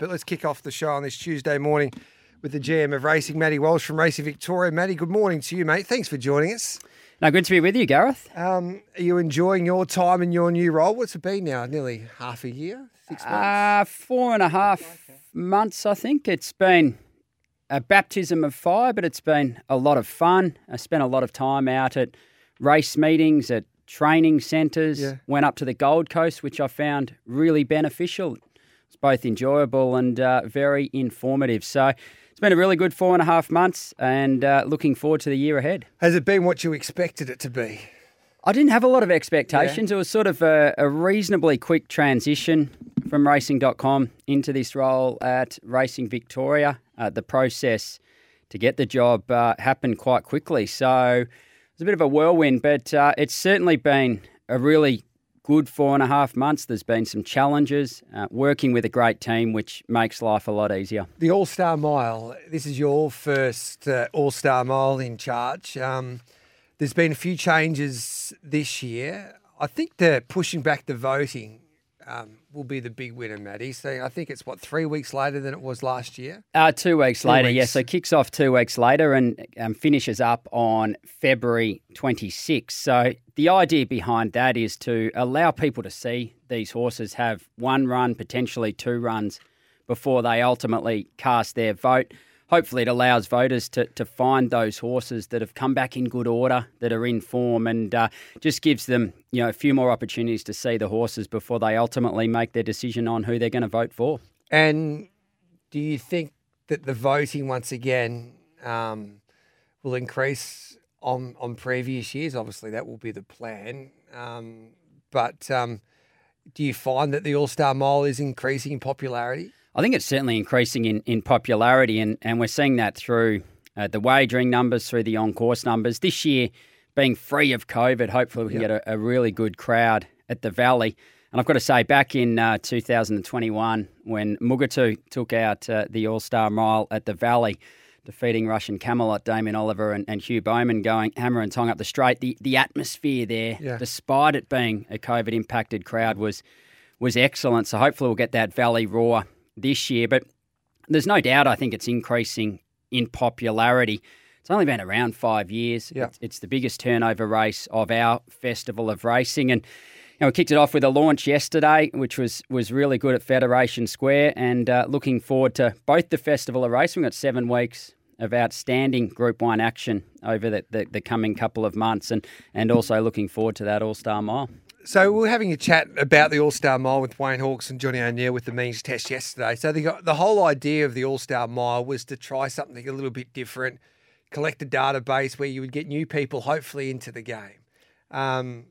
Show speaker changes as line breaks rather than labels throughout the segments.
But let's kick off the show on this Tuesday morning with the GM of Racing, Matty Walsh from Racing Victoria. Matty, good morning to you, mate. Thanks for joining us.
No, good to be with you, Gareth.
Um, are you enjoying your time in your new role? What's it been now? Nearly half a year? Six months?
Uh, four and a half months, I think. It's been a baptism of fire, but it's been a lot of fun. I spent a lot of time out at race meetings, at training centres,
Yeah.
went up to the Gold Coast, which I found really beneficial. Both enjoyable and uh, very informative. So it's been a really good four and a half months and uh, looking forward to the year ahead.
Has it been what you expected it to be?
I didn't have a lot of expectations. It was sort of a, a reasonably quick transition from racing.com into this role at Racing Victoria. Uh, the process to get the job uh, happened quite quickly. So it was a bit of a whirlwind, but uh, it's certainly been a really good four and a half months. There's been some challenges, uh, working with a great team, which makes life a lot easier.
The All Star Mile. This is your first uh, All Star Mile in charge. Um, there's been a few changes this year. I think the pushing back the voting um, will be the big winner, Matty. So I think it's what three weeks later than it was last year.
Uh, two weeks later,
weeks.
yes. So kicks off two weeks later and um, finishes up on February 26th. So the idea behind that is to allow people to see these horses have one run, potentially two runs, before they ultimately cast their vote. Hopefully, it allows voters to, to find those horses that have come back in good order, that are in form, and uh, just gives them you know a few more opportunities to see the horses before they ultimately make their decision on who they're going to vote for.
And do you think that the voting once again um, will increase on on previous years? Obviously, that will be the plan. Um, but um, do you find that the All Star Mile is increasing in popularity?
I think it's certainly increasing in, in popularity, and, and we're seeing that through uh, the wagering numbers, through the on course numbers. This year, being free of COVID, hopefully we can get a, a really good crowd at the Valley. And I've got to say, back in uh, 2021, when Mugatu took out uh, the All Star Mile at the Valley, defeating Russian Camelot, Damien Oliver, and, and Hugh Bowman going hammer and tong up the straight, the, the atmosphere there,
Yeah.
despite it being a COVID impacted crowd, was was excellent. So hopefully we'll get that Valley roar this year. But there's no doubt I think it's increasing in popularity. It's only been around five years.
Yeah.
It's, it's the biggest turnover race of our festival of racing. And you know, we kicked it off with a launch yesterday, which was was really good at Federation Square, and uh, looking forward to both the festival of racing. We've got seven weeks of outstanding Group One action over the, the, the coming couple of months, and and also looking forward to that All Star Mile.
So we we're having a chat about the All Star Mile with Wayne Hawkes and Johnny O'Neill with the means test yesterday. So the the whole idea of the All Star Mile was to try something a little bit different, collect a database where you would get new people hopefully into the game. Um,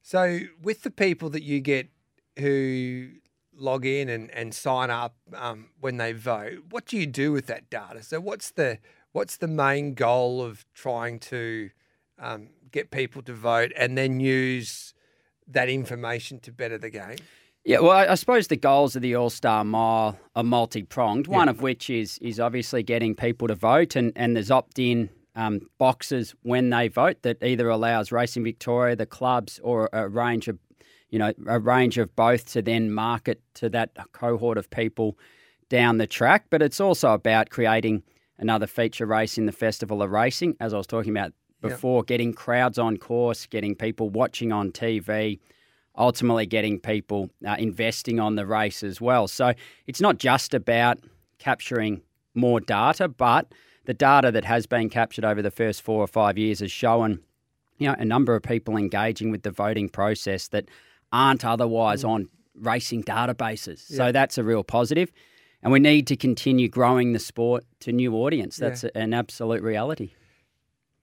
so with the people that you get who log in and, and sign up um, when they vote, what do you do with that data? So what's the what's the main goal of trying to um, get people to vote and then use that information to better the game?
Yeah, well, I I suppose the goals of the All Star Mile are multi pronged. One of which is is obviously getting people to vote, and, and there's opt in um, boxes when they vote that either allows Racing Victoria, the clubs, or a range of you know a range of both to then market to that cohort of people down the track. But it's also about creating another feature race in the Festival of Racing, as I was talking about before, getting crowds on course, getting people watching on TV ultimately getting people uh, investing on the race as well. So it's not just about capturing more data, but the data that has been captured over the first four or five years has shown, you know, a number of people engaging with the voting process that aren't otherwise on racing databases. So that's a real positive. And we need to continue growing the sport to new audience. That's an absolute reality.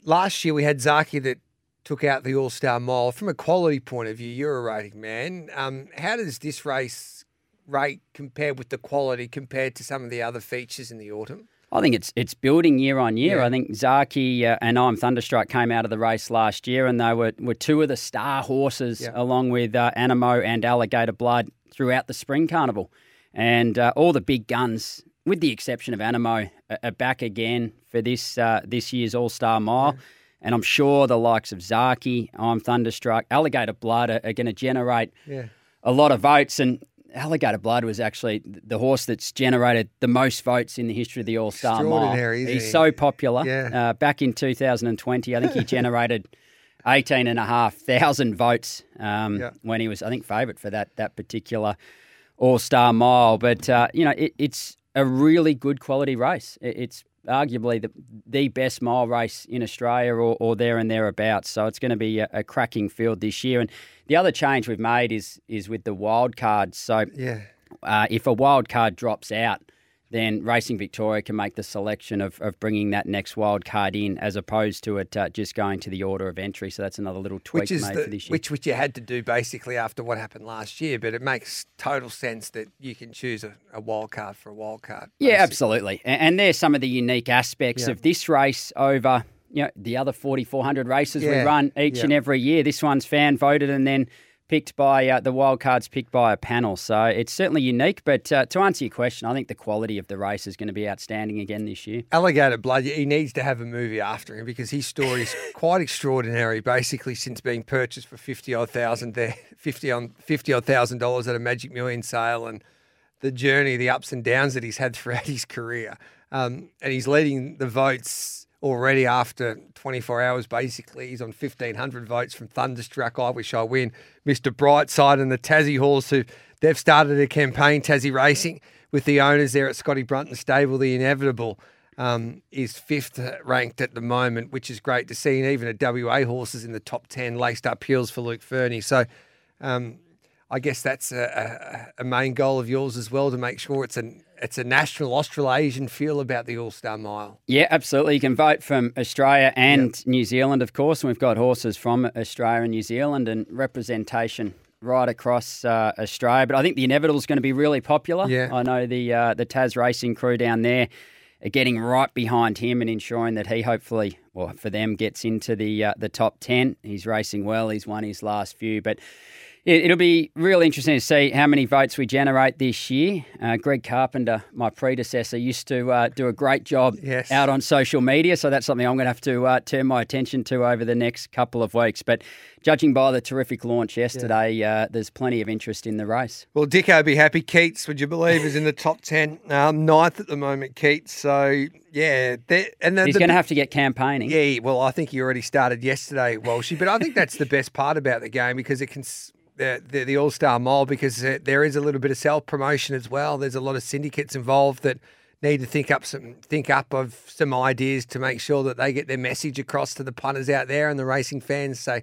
Last year we had Zaaki that took out the All Star Mile. From a quality point of view, you're a rating man. Um, how does this race rate compared with the quality compared to some of the other features in the autumn?
I think it's it's building year on year.
Yeah.
I think Zaaki uh, and I'm Thunderstruck came out of the race last year, and they were, were two of the star horses,
Yeah.
along with uh, Anamoe and Alligator Blood, throughout the spring carnival. And uh, all the big guns, with the exception of Anamoe, are, are back again for this uh, this year's All Star Mile. And I'm sure the likes of Zaaki, I'm Thunderstruck, Alligator Blood are, are going to generate
Yeah.
a lot of votes. And Alligator Blood was actually the horse that's generated the most votes in the history of the All Star Mile. He's
he?
so popular.
Yeah.
Uh, back in 2020, I think he generated 18,500 votes um,
Yeah.
when he was, I think, favourite for that that particular All Star Mile. But uh, you know, it, it's a really good quality race. It, it's arguably the the best mile race in Australia, or, or there and thereabouts. So it's going to be a, a cracking field this year. And the other change we've made is is with the wild cards. So
Yeah.
uh, if a wild card drops out, then Racing Victoria can make the selection of, of bringing that next wild card in, as opposed to it uh, just going to the order of entry. So that's another little tweak
Which is
made
the,
for this year.
which which you had to do basically after what happened last year, but it makes total sense that you can choose a, a wild card for a wild card.
Yeah, absolutely. And, and there's some of the unique aspects
Yeah.
of this race over you know the other 4,400 races we run each
yeah.
and every year. This one's fan voted and then picked by uh, the wild cards picked by a panel. So it's certainly unique. But uh, to answer your question, I think the quality of the race is going to be outstanding again this year.
Alligator Blood, he needs to have a movie after him because his story is quite extraordinary. Basically, since being purchased for fifty odd thousand there, fifty on fifty odd thousand dollars at a Magic Million sale, and the journey, the ups and downs that he's had throughout his career, um, and he's leading the votes already after 24 hours. Basically, he's on 1,500 votes from Thunderstruck. I wish I win. Mr. Brightside and the Tassie Horse, who they've started a campaign, Tassie Racing, with the owners there at Scotty Brunton Stable, the Inevitable. Um, is fifth ranked at the moment, which is great to see. And even a WA horse is in the top 10, laced up heels for Luke Fernie. So um, I guess that's a, a, a main goal of yours as well to make sure it's an it's a national Australasian feel about the All Star Mile.
Yeah, absolutely. You can vote from Australia and New Zealand, of course. And we've got horses from Australia and New Zealand and representation right across uh, Australia. But I think the Inevitable is going to be really popular.
Yeah.
I know the uh, the Taz racing crew down there are getting right behind him and ensuring that he hopefully, well, for them, gets into the uh, the top ten. He's racing well. He's won his last few, but. It- It'll be real interesting to see how many votes we generate this year. Uh, Greg Carpenter, my predecessor, used to uh, do a great job
Yes.
out on social media, so that's something I'm going to have to uh, turn my attention to over the next couple of weeks. But judging by the terrific launch yesterday, uh, there's plenty of interest in the race.
Well, Dicko be happy. Keats, would you believe, is in the top 10, um, ninth at the moment, Keats. So, yeah. And the,
He's going to have to get campaigning.
Yeah, well, I think he already started yesterday, Walshy. But I think that's the best part about the game because it can the the, the All Star Mile because there is a little bit of self promotion as well. There's a lot of syndicates involved that need to think up some think up of some ideas to make sure that they get their message across to the punters out there and the racing fans. So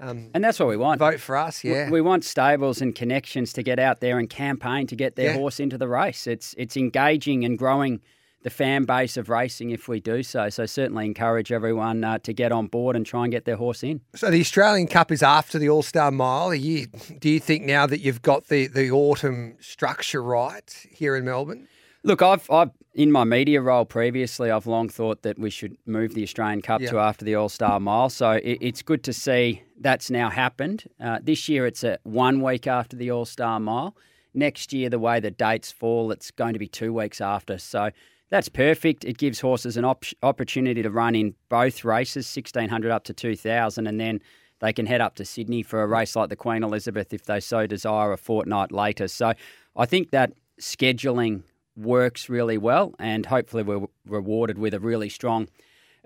um,
And that's what we want.
vote for us, yeah.
We want stables and connections to get out there and campaign to get their
Yeah.
horse into the race. It's it's engaging and growing the fan base of racing if we do so. So certainly encourage everyone uh, to get on board and try and get their horse in.
So the Australian Cup is after the All Star Mile. Are you, do you think now that you've got the, the autumn structure right here in Melbourne?
Look, I've, I've in my media role previously, I've long thought that we should move the Australian Cup
Yeah.
to after the All Star Mile. So it, it's good to see that's now happened. Uh, this year, it's a one week after the All Star Mile. Next year, the way the dates fall, it's going to be two weeks after. So that's perfect. It gives horses an op- opportunity to run in both races, 1600 up to 2000, and then they can head up to Sydney for a race like the Queen Elizabeth if they so desire a fortnight later. So I think that scheduling works really well, and hopefully we're rewarded with a really strong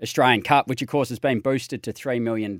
Australian Cup, which of course has been boosted to $3 million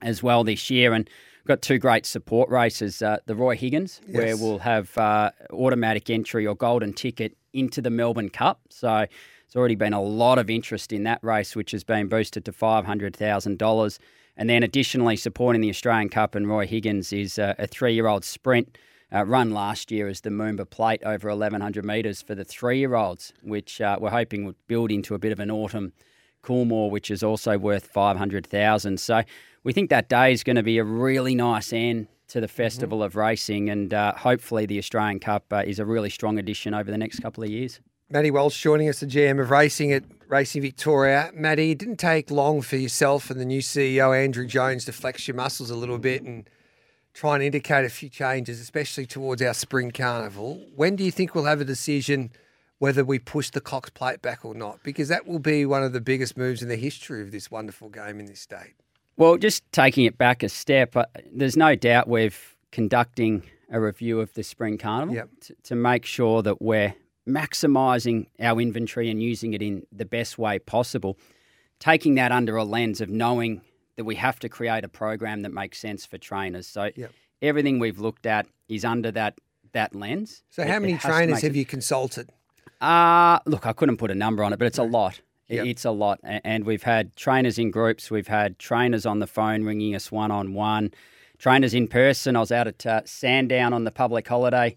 as well this year. And got two great support races uh, the Roy Higgins, where we'll have uh, automatic entry or golden ticket into the Melbourne Cup. So it's already been a lot of interest in that race, which has been boosted to $500,000. And then additionally, supporting the Australian Cup and Roy Higgins is uh, a three year old sprint. Uh, run last year as the Moomba Plate over 1,100 metres for the three-year-olds, which uh, we're hoping would build into a bit of an autumn Coolmore, which is also worth 500,000. So we think that day is going to be a really nice end to the festival mm-hmm. of racing, and uh, hopefully the Australian Cup uh, is a really strong addition over the next couple of years.
Matty Walsh joining us, the GM of racing at Racing Victoria. Matty, it didn't take long for yourself and the new CEO Andrew Jones to flex your muscles a little bit and try and indicate a few changes, especially towards our spring carnival. When do you think we'll have a decision whether we push the Cox plate back or not? Because that will be one of the biggest moves in the history of this wonderful game in this state.
Well, just taking it back a step, uh, there's no doubt we're conducting a review of the spring carnival
yep.
to, to make sure that we're maximising our inventory and using it in the best way possible. Taking that under a lens of knowing that we have to create a program that makes sense for trainers. So
yep.
everything we've looked at is under that that lens.
So how many trainers have you consulted?
Uh look, I couldn't put a number on it, but it's a lot. Yep. It's a lot. And we've had trainers in groups, we've had trainers on the phone ringing us one on one, trainers in person. I was out at uh, Sandown on the public holiday,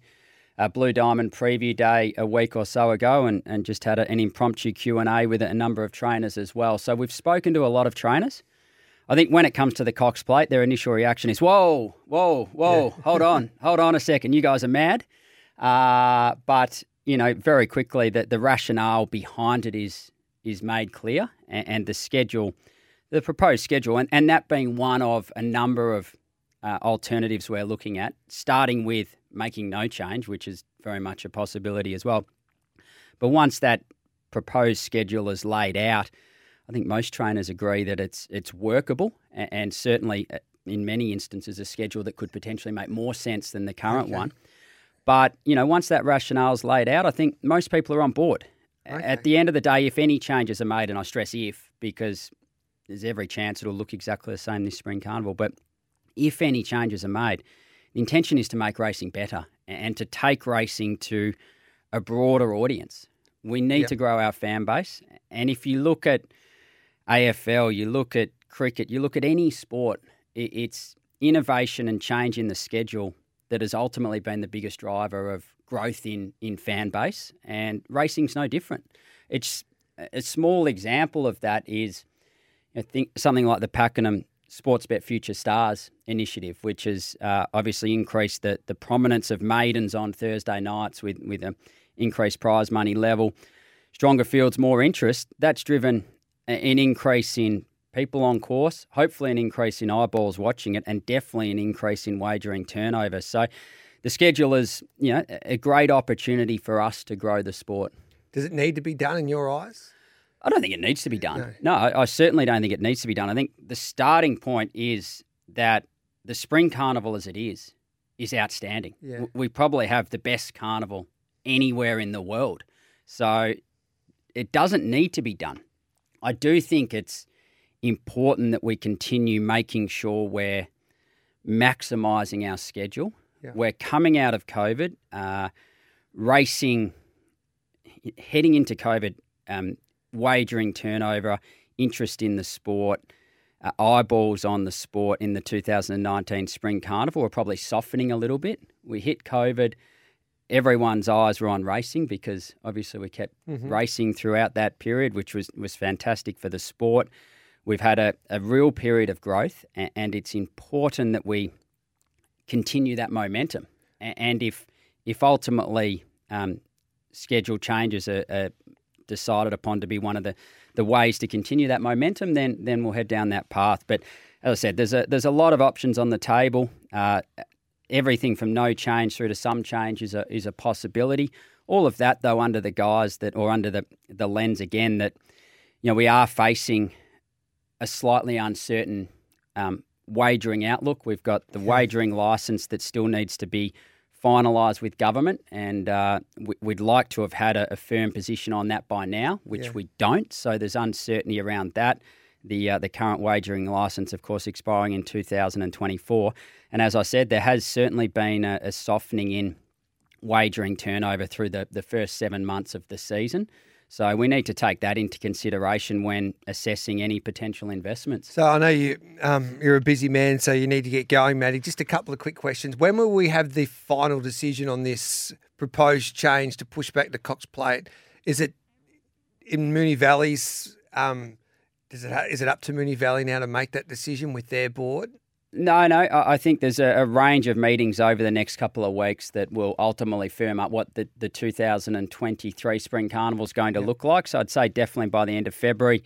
uh, Blue Diamond preview day a week or so ago, and, and just had a, an impromptu Q&A with a number of trainers as well. So we've spoken to a lot of trainers. I think when it comes to the Cox plate, their initial reaction is, whoa, whoa, whoa, yeah. hold on, hold on a second. You guys are mad. Uh, but, you know, very quickly, that the rationale behind it is is made clear and, and the schedule, the proposed schedule, and, and that being one of a number of uh, alternatives we're looking at, starting with making no change, which is very much a possibility as well. But once that proposed schedule is laid out, I think most trainers agree that it's it's workable and, and certainly uh, in many instances a schedule that could potentially make more sense than the current okay. one. But you know, once that rationale is laid out, I think most people are on board. Okay. At the end of the day, if any changes are made, and I stress if, because there's every chance it'll look exactly the same this spring carnival, but if any changes are made, the intention is to make racing better and to take racing to a broader audience. We need yep. to grow our fan base. And if you look at AFL, you look at cricket, you look at any sport, it's innovation and change in the schedule that has ultimately been the biggest driver of growth in in fan base, and racing's no different. It's a small example of that is think something like the Pakenham Sportsbet Future Stars initiative, which has uh, obviously increased the, the prominence of maidens on Thursday nights with, with an increased prize money level, stronger fields, more interest. That's driven an increase in people on course, hopefully an increase in eyeballs watching it, and definitely an increase in wagering turnover. So the schedule is, you know, a great opportunity for us to grow the sport.
Does it need to be done in your eyes?
I don't think it needs to be done. No, no I, I, certainly don't think it needs to be done. I think the starting point is that the spring carnival, as it is, is outstanding.
Yeah.
We probably have the best carnival anywhere in the world. So it doesn't need to be done. I do think it's important that we continue making sure we're maximising our schedule
yeah.
We're coming out of COVID, uh, racing, heading into COVID, um, wagering turnover, interest in the sport, uh, eyeballs on the sport in the 2019 Spring Carnival are probably softening a little bit. We hit COVID. Everyone's eyes were on racing because obviously we kept mm-hmm. racing throughout that period, which was, was fantastic for the sport. We've had a, a real period of growth, and, and it's important that we continue that momentum. And if if ultimately um, schedule changes are, are, decided upon to be one of the, the ways to continue that momentum, then then we'll head down that path. But as I said, there's a there's a lot of options on the table. Uh, everything from no change through to some change is a is a possibility. All of that, though, under the guise that, or under the the lens again that, you know, we are facing a slightly uncertain um, wagering outlook. We've got the wagering license that still needs to be finalised with government, and uh, we'd like to have had a, a, firm position on that by now, which yeah. we don't. So there's uncertainty around that. The uh, the current wagering license, of course, expiring in 2024, and as I said, there has certainly been a, a softening in wagering turnover through the, the first seven months of the season. So we need to take that into consideration when assessing any potential investments.
So I know you um, you're a busy man, so you need to get going, Matty. Just a couple of quick questions. When will we have the final decision on this proposed change to push back the Cox Plate? Is it in Moonee Valley's? Um, does it is it up to Moonee Valley now to make that decision with their board?
No, no. I think there's a, a, range of meetings over the next couple of weeks that will ultimately firm up what the, the 2023 Spring Carnival is going to yep. look like. So I'd say definitely by the end of February,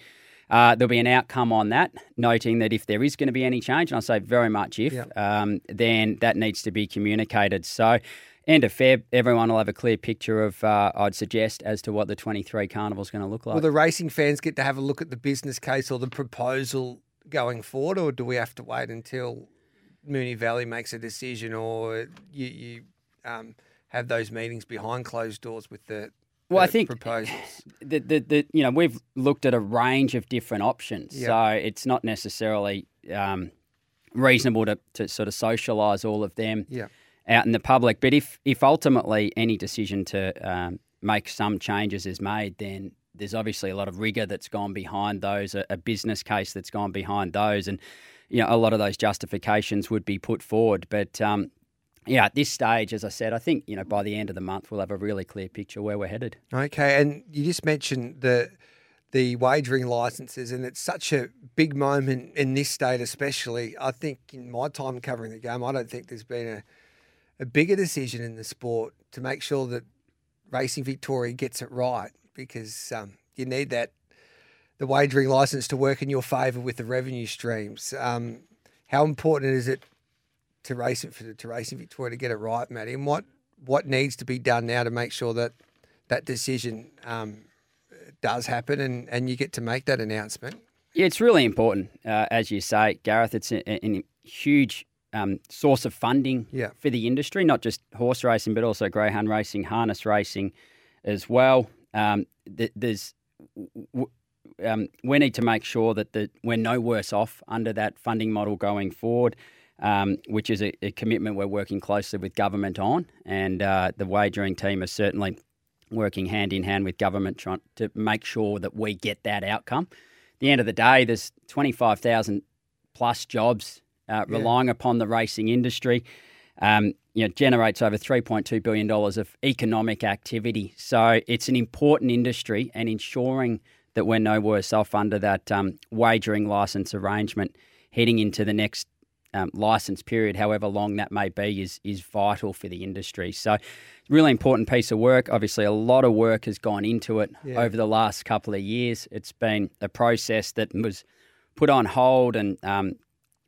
uh, there'll be an outcome on that, noting that if there is going to be any change, and I say very much if, yep. um, then that needs to be communicated. So end of Feb, everyone will have a clear picture of, uh, I'd suggest, as to what the 23 carnival is going to look like.
Will the racing fans get to have a look at the business case or the proposal going forward, or do we have to wait until Moonee Valley makes a decision, or you, you um, have those meetings behind closed doors with the
well, I think proposals. The, the, the, you know we've looked at a range of different options, yep. so it's not necessarily um, reasonable to, to sort of socialise all of them yep. out in the public. But if if ultimately any decision to um, make some changes is made, then there's obviously a lot of rigor that's gone behind those, a, a, business case that's gone behind those, and you know a lot of those justifications would be put forward. But um, yeah, at this stage, as I said, I think you know by the end of the month we'll have a really clear picture where we're headed.
Okay, and you just mentioned the the wagering licenses, and it's such a big moment in this state, especially. I think in my time covering the game, I don't think there's been a a bigger decision in the sport to make sure that Racing Victoria gets it right because um, you need that the wagering license to work in your favour with the revenue streams. Um, how important is it to racing for to racing Victoria to get it right, Matty? And what what needs to be done now to make sure that that decision um, does happen and, and you get to make that announcement?
Yeah, it's really important, uh, as you say, Gareth. It's a, a, huge um, source of funding yeah. for the industry, not just horse racing, but also greyhound racing, harness racing as well. Um, th- there's w- um, we need to make sure that the, we're no worse off under that funding model going forward, um, which is a, a, commitment we're working closely with government on. And uh, the wagering team is certainly working hand in hand with government trying to make sure that we get that outcome. At the end of the day, there's 25,000 plus jobs uh, yeah. relying upon the racing industry. Um, you know, generates over $3.2 billion of economic activity. So it's an important industry and ensuring – that we're no worse off under that um, wagering license arrangement heading into the next um, license period, however long that may be, is is vital for the industry. So, really important piece of work. Obviously, a lot of work has gone into it yeah. over the last couple of years. It's been a process that was put on hold, and um,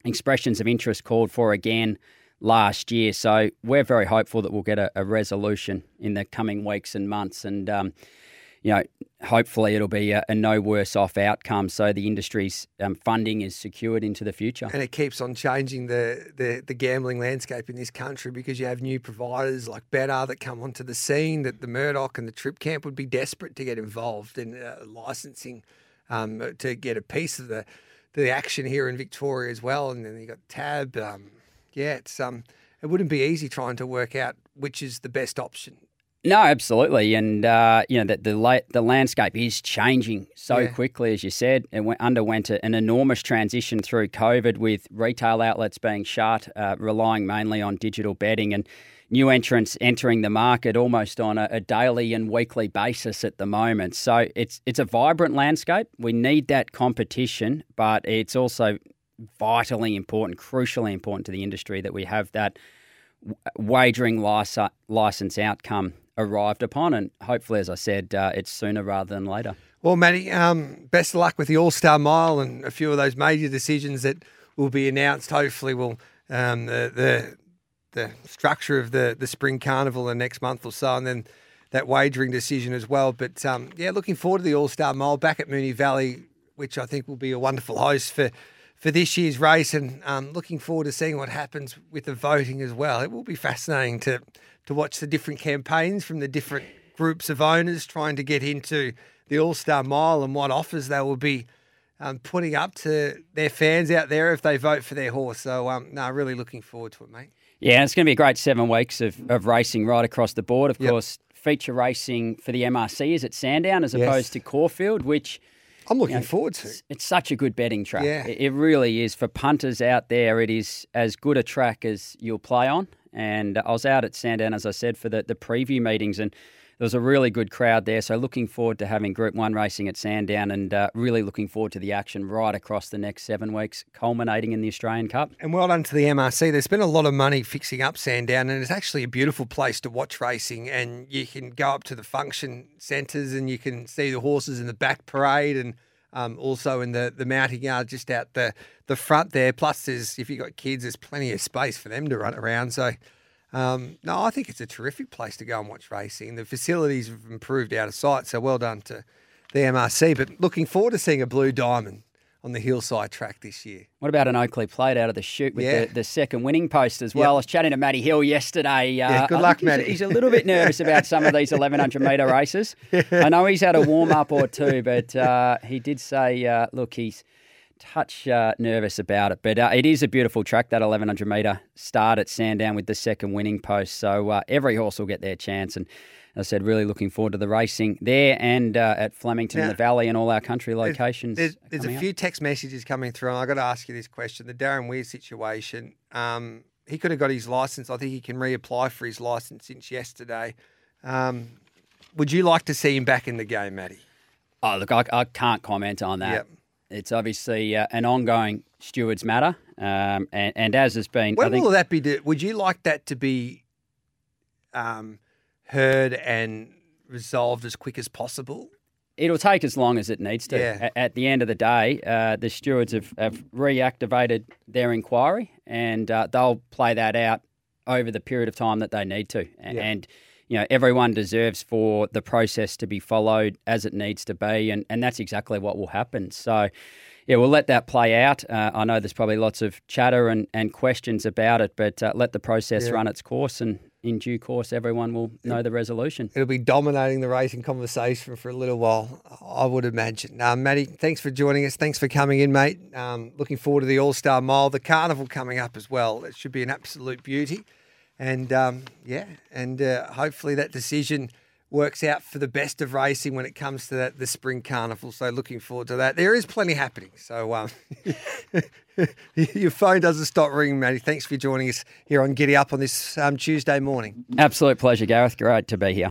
expressions of interest called for again last year. So, we're very hopeful that we'll get a, a resolution in the coming weeks and months, and um, you know, hopefully it'll be a, a, no worse off outcome. So the industry's um, funding is secured into the future.
And it keeps on changing the, the, the, gambling landscape in this country because you have new providers like Betr that come onto the scene. That the Murdoch and the Tripp Camp would be desperate to get involved in uh, licensing um, to get a piece of the the action here in Victoria as well. And then you've got Tab. Um, yeah, it's um, it wouldn't be easy trying to work out which is the best option
no, absolutely, and uh, you know that the la- the landscape is changing so yeah. quickly, as you said. It went, underwent an enormous transition through COVID, with retail outlets being shut, uh, relying mainly on digital betting, and new entrants entering the market almost on a, a, daily and weekly basis at the moment. So it's it's a vibrant landscape. We need that competition, but it's also vitally important, crucially important to the industry that we have that wagering license, license outcome arrived upon, and hopefully, as I said, uh, it's sooner rather than later.
Well, Matty, um, best of luck with the All Star Mile and a few of those major decisions that will be announced. Hopefully, will um, the, the the structure of the the spring carnival the next month or so, and then that wagering decision as well. But um, yeah, looking forward to the All Star Mile back at Moonee Valley, which I think will be a wonderful host for for this year's race, and um, looking forward to seeing what happens with the voting as well. It will be fascinating to to watch the different campaigns from the different groups of owners trying to get into the All Star Mile and what offers they will be um, putting up to their fans out there if they vote for their horse. So, um, no, really looking forward to it, mate.
Yeah, it's going to be a great seven weeks of, of racing right across the board. Of yep. course, feature racing for the MRC is at Sandown as yes. opposed to Caulfield, which.
I'm looking you know, forward to.
It's, it's, such a good betting track.
Yeah.
It, it really is. For punters out there, it is as good a track as you'll play on. And I was out at Sandown, as I said, for the, the preview meetings. And there was a really good crowd there. So looking forward to having Group One racing at Sandown, and uh, really looking forward to the action right across the next seven weeks, culminating in the Australian Cup.
And well done to the MRC. There's been a lot of money fixing up Sandown, and it's actually a beautiful place to watch racing. And you can go up to the function centres, and you can see the horses in the back parade, and um, also in the, the mounting yard just out the, the front there. Plus, there's if you've got kids, there's plenty of space for them to run around. So, um, no, I think it's a terrific place to go and watch racing. The facilities have improved out of sight, so well done to the MRC. But looking forward to seeing a blue diamond on the hillside track this year.
What about an Oakleigh plate out of the chute with
Yeah.
the, the second winning post as well? I was chatting to Matty Hill yesterday. Uh,
Yeah, good
I
luck,
think he's-
Matty.
He's, a little bit nervous about some of these 1100 metre races. I know he's had a warm up or two, but uh, he did say, uh, look, he's touch uh, nervous about it. But uh, it is a beautiful track, that 1100 metre start at Sandown with the second winning post. So uh, every horse will get their chance. And as I said, really looking forward to the racing there and uh, at Flemington,
Now-
the Valley, and all our country locations.
There's, there's a
up.
few text messages coming through, and I've got to ask you this question. The Darren Weir situation, um, he could have got his license. I think he can reapply for his license since yesterday. Um, would you like to see him back in the game, Matty?
Oh, look, I, I can't comment on that.
Yep.
It's obviously uh, an ongoing stewards matter, um, and, and as has been, I
When
think
will that be? do- Would you like that to be um, heard and resolved as quick as possible?
it'll take as long as it needs to.
Yeah.
A- At, the end of the day, uh, the stewards have, have reactivated their inquiry, and uh, they'll play that out over the period of time that they need to.
Yeah.
And you know, everyone deserves for the process to be followed as it needs to be, and, and that's exactly what will happen. So. Yeah, we'll let that play out. Uh, I know there's probably lots of chatter and, and questions about it, but uh, let the process
Yeah.
run its course, and in due course, everyone will know the resolution.
It'll be dominating the racing conversation for a little while, I would imagine. Um, Matty, thanks for joining us. Thanks for coming in, mate. Um, looking forward to the All Star Mile, the carnival coming up as well. It should be an absolute beauty. And um, yeah, and uh, hopefully that decision works out for the best of racing when it comes to that, the spring carnival. So looking forward to that. There is plenty happening. So um, your phone doesn't stop ringing, Matty. Thanks for joining us here on Giddy Up on this um, Tuesday morning.
Absolute pleasure, Gareth. Great to be here.